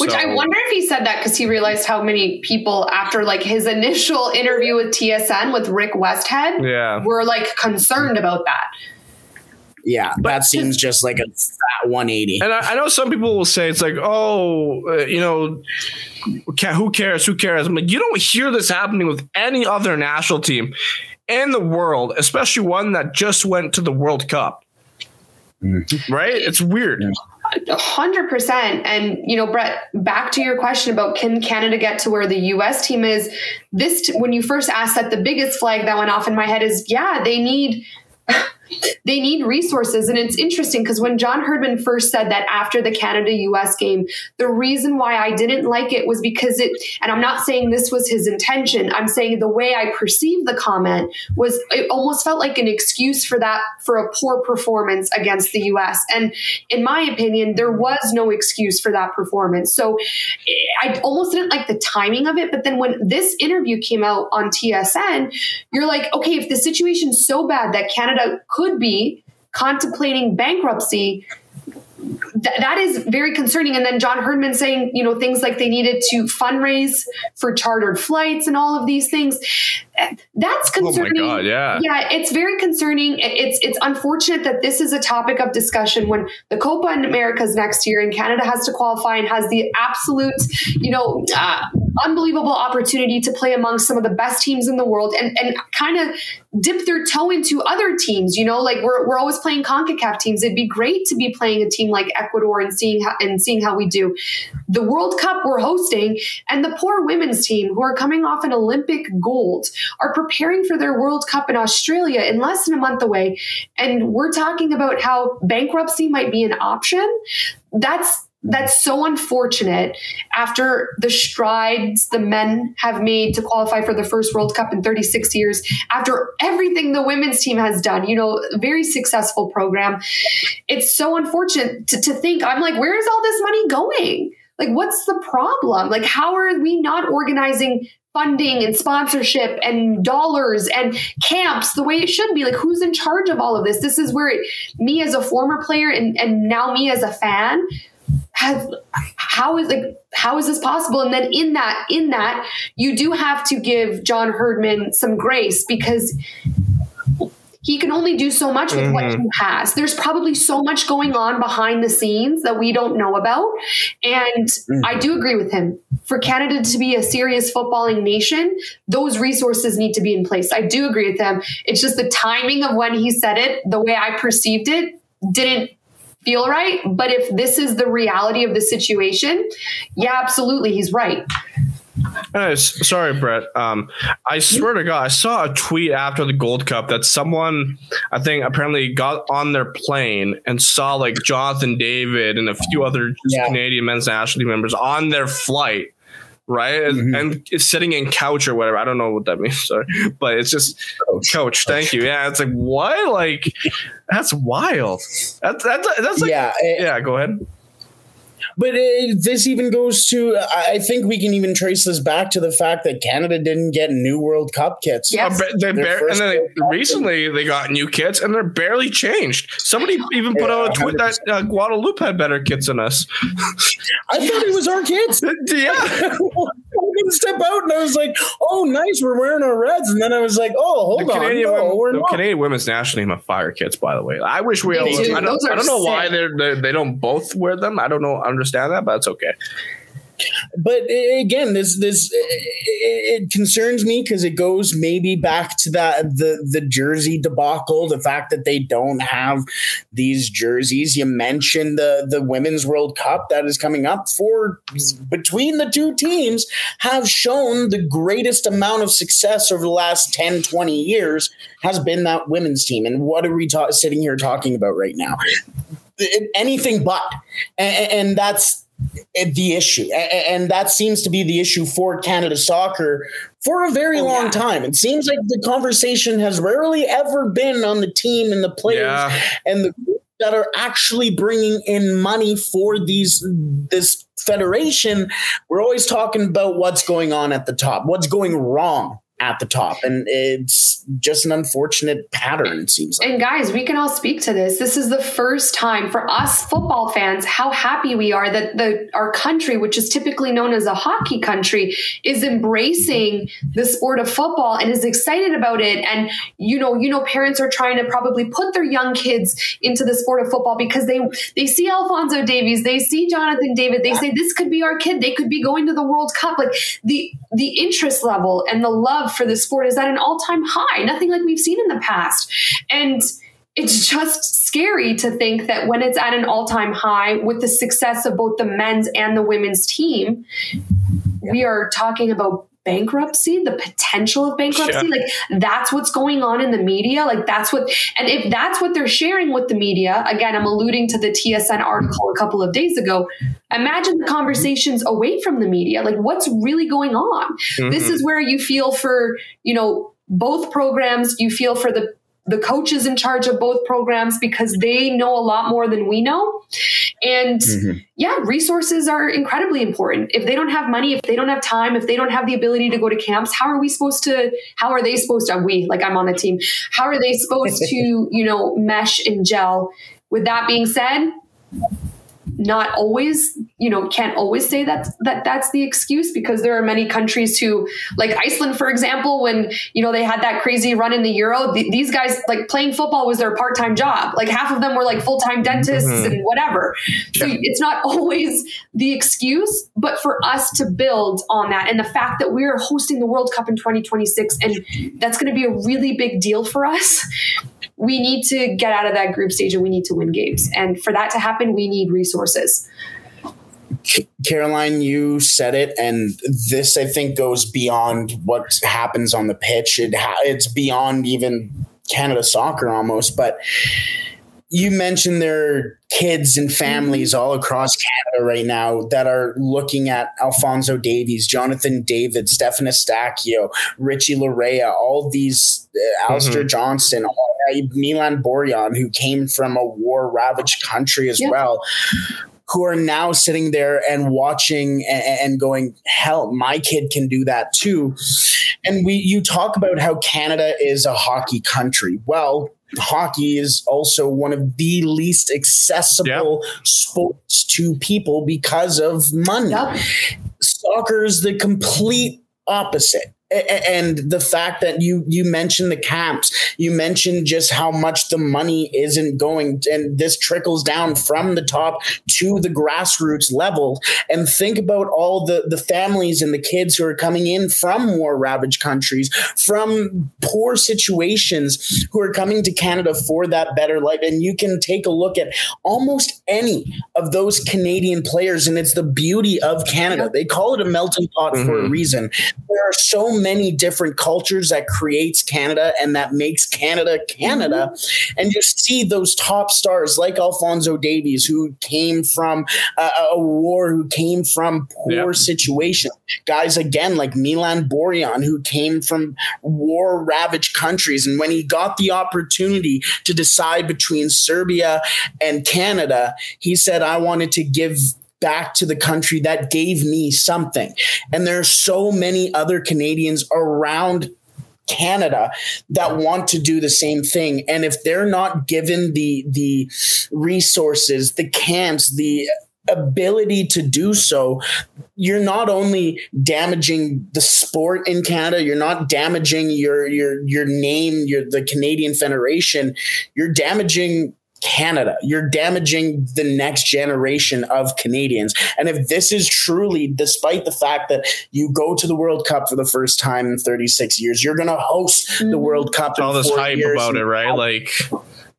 Which so, I wonder if he said that because he realized how many people after like his initial interview with TSN with Rick Westhead yeah. were like concerned about that. Yeah, but that seems just like a fat 180. And I, I, know some people will say it's like, oh, uh, you know, who cares? Who cares? I'm like, you don't hear this happening with any other national team in the world, especially one that just went to the World Cup. Mm-hmm. Right? It's weird. hundred percent. And you know, Brett, back to your question about can Canada get to where the U.S. team is? This, when you first asked that, the biggest flag that went off in my head is, yeah, they need they need resources. And it's interesting because when John Herdman first said that after the Canada US game, the reason why I didn't like it was because it, and I'm not saying this was his intention, I'm saying the way I perceived the comment was it almost felt like an excuse for that, for a poor performance against the US. And in my opinion, there was no excuse for that performance. So eh, I almost didn't like the timing of it. But then when this interview came out on TSN, you're like, okay, if the situation's so bad that Canada could be contemplating bankruptcy th- that is very concerning. And then John Herdman saying, you know, things like they needed to fundraise for chartered flights and all of these things. That's concerning. Oh my God, yeah. Yeah, it's very concerning. It's it's unfortunate that this is a topic of discussion when the Copa Americas next year and Canada has to qualify and has the absolute, you know, uh, unbelievable opportunity to play among some of the best teams in the world and, and kind of dip their toe into other teams. You know, like we're, we're always playing CONCACAF teams. It'd be great to be playing a team like Ecuador and seeing how, and seeing how we do. The World Cup we're hosting and the poor women's team who are coming off an Olympic gold are preparing for their World Cup in Australia in less than a month away. And we're talking about how bankruptcy might be an option. That's that's so unfortunate after the strides the men have made to qualify for the first World Cup in 36 years, after everything the women's team has done, you know, very successful program. It's so unfortunate to, to think, I'm like, where is all this money going? Like, what's the problem? Like, how are we not organizing funding and sponsorship and dollars and camps the way it should be. Like, who's in charge of all of this? This is where it, me as a former player and, and now me as a fan has how is like how is this possible? And then in that in that you do have to give john herdman some grace because he can only do so much with mm-hmm. what he has. There's probably so much going on behind the scenes that we don't know about. And mm-hmm. i do agree with him. For canada to be a serious footballing nation those resources need to be in place. I do agree with him. It's just the timing of when he said it the way i perceived it didn't feel right. But if this is the reality of the situation, yeah, absolutely, he's right. Uh, sorry, Brett. Um, I swear to God, I saw a tweet after the Gold Cup that someone, I think, apparently got on their plane and saw like Jonathan David and a few other yeah. Canadian men's national team members on their flight right? Mm-hmm. And, and sitting in couch or whatever. I don't know what that means, sorry, but it's just coach. coach thank you. Yeah, it's like what? Like that's wild. That's that's that's like yeah. It, yeah. Go ahead. But it, this even goes to, I think we can even trace this back to the fact that Canada didn't get new World Cup kits. Yeah, uh, they bar- and then they, recently they got new kits and they're barely changed. Somebody even put yeah, out a tweet 100%. that uh, Guadeloupe had better kits than us. I thought it was our kids. yeah. didn't step out and I was like, oh, nice, we're wearing our reds. And then I was like, oh, hold the on. Canadian, no, we're the not. Canadian women's national team have fire kits, by the way. I wish we all, I don't, I don't know sick. why they're, they're, they do not both wear them. I don't know, understand that, but it's okay but again, this this it concerns me because it goes maybe back to that the the jersey debacle, the fact that they don't have these jerseys. You mentioned the the women's World Cup that is coming up for between the two teams have shown the greatest amount of success over the last 10, 20 years has been that women's team. And what are we ta- sitting here talking about right now? Anything but, and, and that's Eh, the issue. And that seems to be the issue for Canada soccer for a very oh, long yeah. time. It seems like the conversation has rarely ever been on the team and the players yeah. and the that are actually bringing in money for these this federation. We're always talking about what's going on at the top, what's going wrong at the top. And it's just an unfortunate pattern, it seems like. And guys, we can all speak to this. This is the first time for us football fans, how happy we are that the our country, which is typically known as a hockey country, is embracing the sport of football and is excited about it. And you know, you know, parents are trying to probably put their young kids into the sport of football because they they see Alphonso Davies, they see Jonathan David, they say this could be our kid, they could be going to the World Cup. Like the the interest level and the love love for the sport is at an all time high, nothing like we've seen in the past. And it's just scary to think that when it's at an all time high with the success of both the men's and the women's team, we are talking about bankruptcy, the potential of bankruptcy. Yeah. Like that's what's going on in the media. Like that's what, and if that's what they're sharing with the media, again, I'm alluding to the TSN article a couple of days ago. Imagine the conversations away from the media. Like what's really going on? Mm-hmm. This is where you feel for, you know, both programs, you feel for the the coaches in charge of both programs because they know a lot more than we know. And mm-hmm. yeah, resources are incredibly important. If they don't have money, if they don't have time, if they don't have the ability to go to camps, how are we supposed to, how are they supposed to, we, like I'm on the team, how are they supposed to, you know, mesh and gel? With that being said, not always, you know, can't always say that that that's the excuse because there are many countries who, like Iceland, for example, when you know they had that crazy run in the Euro, th- these guys like playing football was their part time job. Like half of them were like full time dentists mm-hmm. and whatever. So it's not always the excuse, but for us to build on that and the fact that we're hosting the World Cup in 2026 and that's going to be a really big deal for us we need to get out of that group stage and we need to win games. And for that to happen, we need resources. Caroline, you said it, and this I think goes beyond what happens on the pitch. It ha- it's beyond even Canada soccer almost, but you mentioned there are kids and families all across Canada right now that are looking at Alphonso Davies, Jonathan David, Stefan Eustaquio, Richie Laryea, all these, uh, Alistair mm-hmm. Johnston, uh, Milan Borjan, who came from a war ravaged country as well who are now sitting there and watching and, and, going, hell, my kid can do that too. And we, you talk about how Canada is a hockey country. Well, hockey is also one of the least accessible yep. sports to people because of money. Yep. Soccer is the complete opposite and the fact that you you mentioned the camps you mentioned just how much the money isn't going and this trickles down from the top to the grassroots level and think about all the the families and the kids who are coming in from war ravaged countries from poor situations who are coming to Canada for that better life and you can take a look at almost any of those Canadian players and it's the beauty of Canada they call it a melting pot mm-hmm. for a mm-hmm. reason there are so many different cultures that creates Canada and that makes Canada Canada. Mm-hmm. And you see those top stars like Alphonso Davies, who came from a, a war, who came from poor yep. situation. Guys again like Milan Borjan, who came from war ravaged countries. And when he got the opportunity to decide between Serbia and Canada, he said, I wanted to give back to the country that gave me something. And there are so many other Canadians around Canada that want to do the same thing. And if they're not given the the resources, the camps, the ability to do so, you're not only damaging the sport in Canada, you're not damaging your your your name, your the Canadian Federation, you're damaging Canada. You're damaging the next generation of Canadians. And if this is truly, despite the fact that you go to the World Cup for the first time in 36 years, you're going to host mm-hmm. the World Cup. All this hype about it, right? Like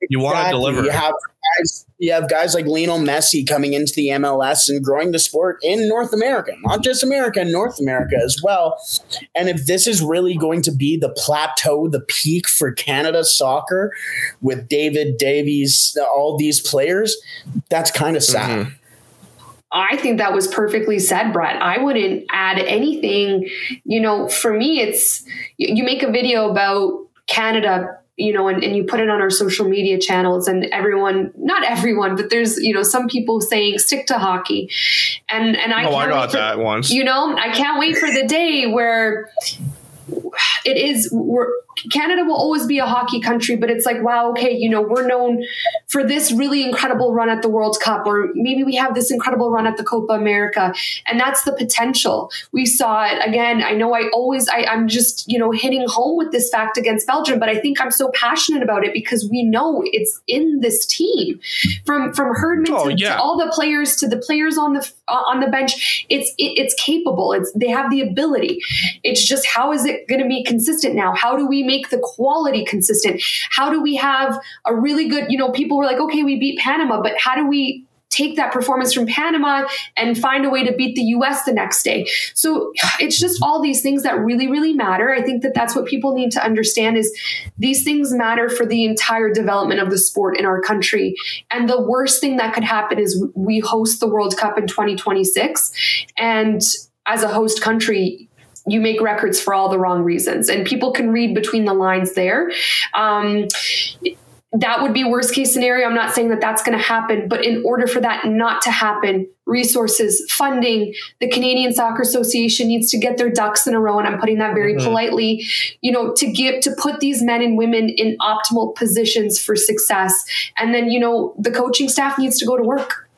you want to deliver. You have guys, you have guys like Lionel Messi coming into the MLS and growing the sport in North America, not just America, North America as well. And if this is really going to be the plateau, the peak for Canada soccer with David Davies, all these players, that's kind of sad. Mm-hmm. I think that was perfectly said, Brett. I wouldn't add anything. You know, for me, it's you make a video about Canada you know, and, and you put it on our social media channels and everyone, not everyone, but there's, you know, some people saying stick to hockey. And, and I, oh, I got for, that once, you know, I can't wait for the day where it is, we're, Canada will always be a hockey country, but it's like, wow, okay, you know, we're known for this really incredible run at the World Cup, or maybe we have this incredible run at the Copa America. And that's the potential. We saw it again. I know I always, I, I'm just, you know, hitting home with this fact against Belgium, but I think I'm so passionate about it because we know it's in this team from, from Herdman oh, to, yeah. to, all the players to the players on the, uh, on the bench. It's, it, it's capable. It's, they have the ability. It's just, how is it going to be consistent now? How do we make the quality consistent? How do we have a really good, you know, people were like, okay, we beat Panama, but how do we take that performance from Panama and find a way to beat the US the next day. So it's just all these things that really really matter. I think that that's what people need to understand is these things matter for the entire development of the sport in our country. And the worst thing that could happen is we host the World Cup in 2026 and as a host country you make records for all the wrong reasons. And people can read between the lines there. Um, that would be worst case scenario. I'm not saying that that's going to happen but in order for that not to happen resources funding the canadian soccer association needs to get their ducks in a row and i'm putting that very mm-hmm. politely you know to give to put these men and women in optimal positions for success. And then you know the coaching staff needs to go to work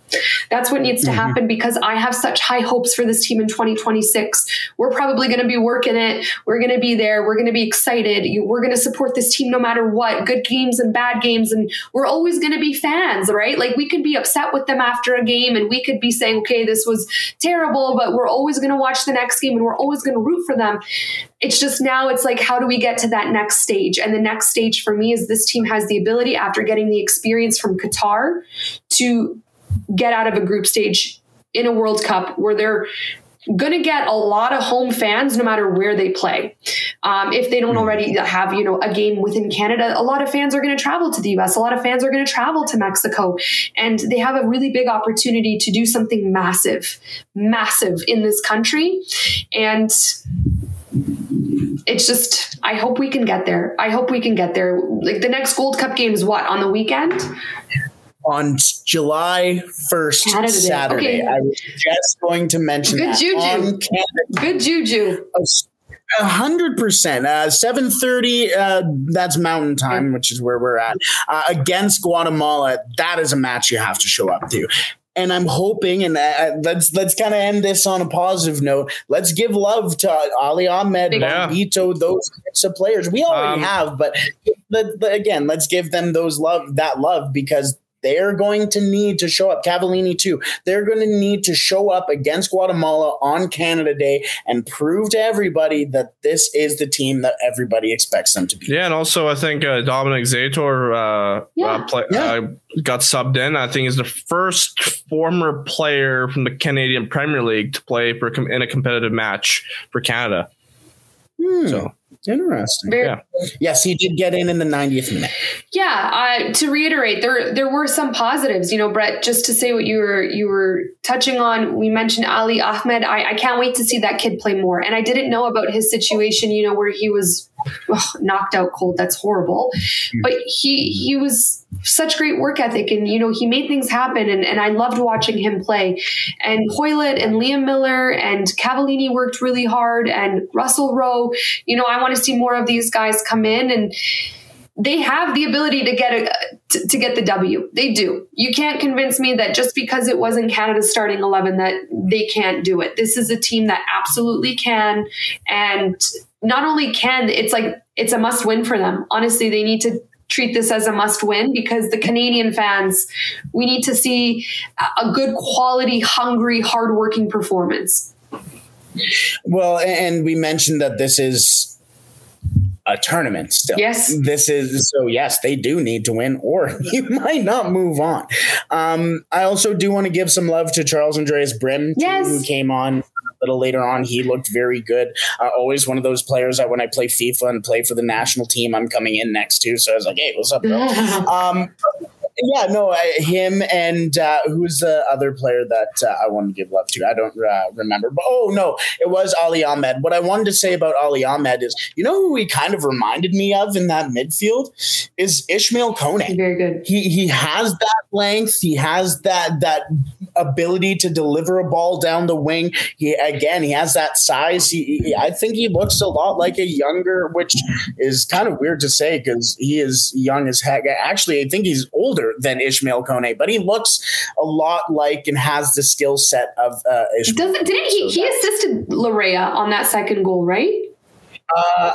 that's what needs to mm-hmm. happen because I have such high hopes for this team in 2026. We're probably going to be working it. We're going to be there. We're going to be excited. We're going to support this team no matter what, good games and bad games. And we're always going to be fans, right? Like we could be upset with them after a game and we could be saying, okay, this was terrible, but we're always going to watch the next game and we're always going to root for them. It's just now it's like, how do we get to that next stage? And the next stage for me is this team has the ability after getting the experience from Qatar to get out of a group stage in a World Cup where they're going to get a lot of home fans no matter where they play. Um, if they don't hmm. already have, you know, a game within Canada, a lot of fans are going to travel to the US. A lot of fans are going to travel to Mexico. And they have a really big opportunity to do something massive, massive in this country. And it's just, I hope we can get there. I hope we can get there. Like the next Gold Cup game is what, on the weekend? On July 1st, Canada Saturday. Okay. I was just going to mention Good that. juju. Good juju. A hundred percent. Uh, Seven thirty. Uh, that's Mountain Time, which is where we're at. Uh, against Guatemala, that is a match you have to show up to. And I'm hoping, and uh, let's let's kind of end this on a positive note. Let's give love to Ali Ahmed, yeah. Vito, those types of players. We already um, have, but, but, but again, let's give them those love, that love, because they're going to need to show up. Cavallini too. They're going to need to show up against Guatemala on Canada Day and prove to everybody that this is the team that everybody expects them to be. Yeah, and also I think uh, Dominick Zator uh, yeah. uh, play, yeah. Uh, got subbed in. I think he's the first former player from the Canadian Premier League to play for in a competitive match for Canada. Hmm. So Interesting. Very, yeah. Yes, he did get in in the 90th minute. Yeah, uh, to reiterate, there there were some positives. You know, Brett, just to say what you were you were touching on. We mentioned Ali Ahmed. I, I can't wait to see that kid play more. And I didn't know about his situation. You know, where he was ugh, knocked out cold. That's horrible. Mm. But he he was such great work ethic, and you know, he made things happen. And, and I loved watching him play. And Hoilett and Liam Millar and Cavallini worked really hard, and Russell Rowe. You know, I want to see more of these guys come in and they have the ability to get a to, to, get the W. They do. You can't convince me that just because it wasn't Canada's starting 11 that they can't do it. This is a team that absolutely can and not only can, it's like it's a must win for them. Honestly, they need to treat this as a must win because the Canadian fans, we need to see a good quality, hungry, hardworking performance. Well, and we mentioned that this is a tournament still. Yes. This is so yes, they do need to win or you might not move on. Um, I also do want to give some love to Charles Andreas Brym yes. who came on a little later on. He looked very good. Uh, always one of those players that when I play FIFA and play for the national team, I'm coming in next to. So I was like, hey, what's up, bro? um, yeah, no, I, him and uh, who's the other player that uh, I want to give love to? I don't uh, remember. But oh no, it was Ali Ahmed. What I wanted to say about Ali Ahmed is, you know, who he kind of reminded me of in that midfield is Ishmael Kone. Very good. He he has that length. He has that that ability to deliver a ball down the wing. He again, he has that size. He, he I think he looks a lot like a younger, which is kind of weird to say because he is young as heck. Actually, I think he's older than Ishmael Kone, but he looks a lot like and has the skill set of uh, Ishmael. Doesn't, didn't he? So he assisted Laryea on that second goal, right? Uh,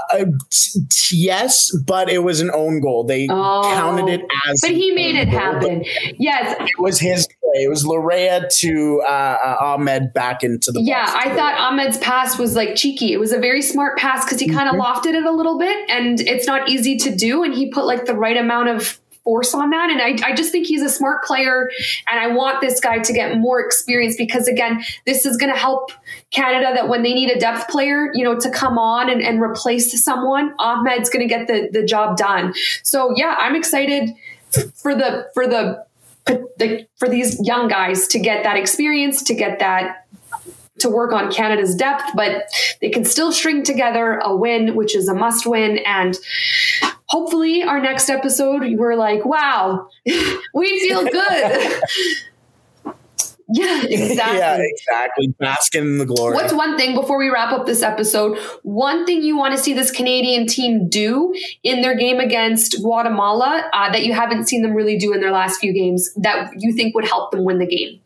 t- t- yes, but it was an own goal. They oh, counted it as. But he made it happen. Yes, it was his play. It was Laryea to uh, uh, Ahmed back into the. Yeah, I thought Ahmed's pass was like cheeky. It was a very smart pass because he kind of mm-hmm. lofted it a little bit, and it's not easy to do. And he put like the right amount of force on that. And I, I just think he's a smart player. And I want this guy to get more experience because, again, this is going to help Canada that when they need a depth player, you know, to come on and, and replace someone, Ahmed's going to get the, the job done. So, yeah, I'm excited for the, for the, the, for these young guys to get that experience, to get that to work on Canada's depth, but they can still string together a win, which is a must win. And hopefully, our next episode, we're like, wow, we feel good. Yeah, exactly. yeah, exactly. Basking in the glory. What's one thing before we wrap up this episode? One thing you want to see this Canadian team do in their game against Guatemala uh, that you haven't seen them really do in their last few games that you think would help them win the game?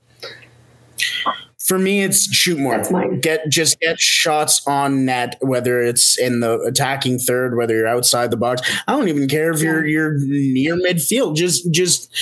For me, it's shoot more. Get just get shots on net, whether it's in the attacking third, whether you're outside the box. I don't even care if you're you're near midfield. Just just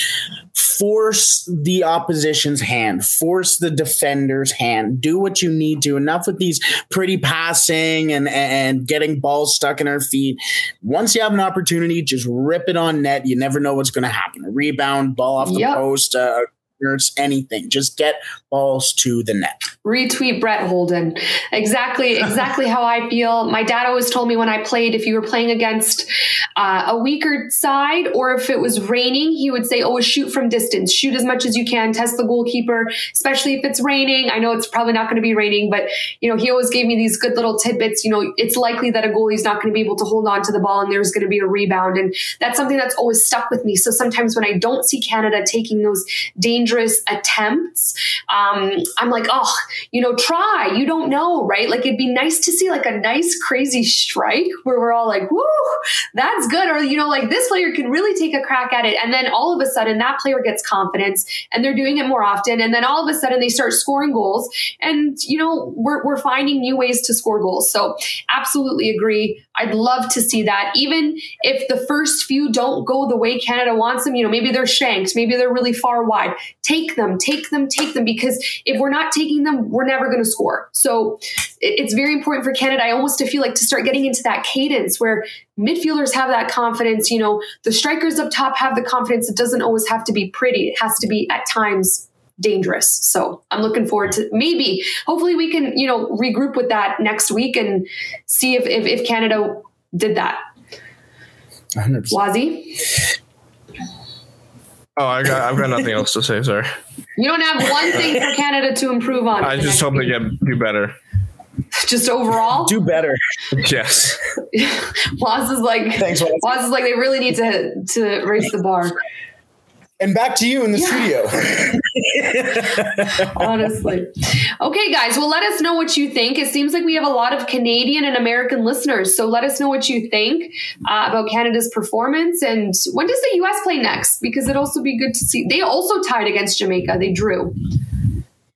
force the opposition's hand, force the defender's hand. Do what you need to. Enough with these pretty passing and and getting balls stuck in our feet. Once you have an opportunity, just rip it on net. You never know what's going to happen. A rebound, ball off the yep. post, uh, uh, anything. Just get balls to the net. Retweet Brett Holden. Exactly, exactly how I feel. My dad always told me when I played, if you were playing against uh, a weaker side or if it was raining, he would say, "Oh, shoot from distance. Shoot as much as you can. Test the goalkeeper, especially if it's raining. I know it's probably not going to be raining, but you know, he always gave me these good little tidbits. You know, it's likely that a goalie's not going to be able to hold on to the ball and there's going to be a rebound, and that's something that's always stuck with me. So sometimes when I don't see Canada taking those dangerous attempts. Um, I'm like, oh, you know, try. You don't know, right? Like it'd be nice to see like a nice crazy strike where we're all like, whoo, that's good. Or, you know, like this player can really take a crack at it. And then all of a sudden that player gets confidence and they're doing it more often. And then all of a sudden they start scoring goals. And, you know, we're, we're finding new ways to score goals. So absolutely agree. I'd love to see that. Even if the first few don't go the way Canada wants them, you know, maybe they're shanked, maybe they're really far wide. Take them, take them, take them, because if we're not taking them, we're never going to score. So it's very important for Canada. I almost feel like to start getting into that cadence where midfielders have that confidence. You know, the strikers up top have the confidence. It doesn't always have to be pretty, it has to be at times dangerous. So I'm looking forward to maybe, hopefully, we can you know regroup with that next week and see if if, if Canada did that. 100%. Wazzy? Oh, I got I've got nothing else to say. Sorry. You don't have one thing for Canada to improve on. I just hope they get do better. Just overall, do better. Yes. Waz is like Thanks, Waz. Waz is like they really need to to raise the bar. And back to you in the yeah. studio. Honestly. Okay, guys. Well, let us know what you think. It seems like we have a lot of Canadian and American listeners. So let us know what you think uh, about Canada's performance. And when does the U.S. play next? Because it'd also be good to see. They also tied against Jamaica. They drew.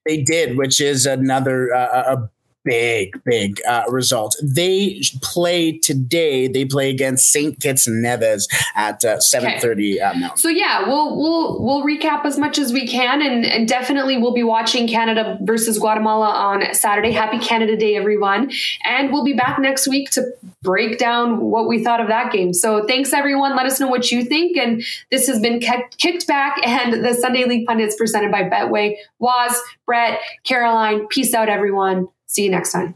They did, which is another uh, a big, big uh, result. They play today. They play against Saint Kitts and Nevis at uh, seven thirty okay. uh, So yeah, we'll we'll we'll recap as much as we can, and, and definitely we'll be watching Canada versus Guatemala on Saturday. Happy Canada Day, everyone! And we'll be back next week to break down what we thought of that game. So thanks, everyone. Let us know what you think. And this has been kicked back, and the Sunday League pundits presented by Betway. Waz, Brett, Caroline. Peace out, everyone. See you next time.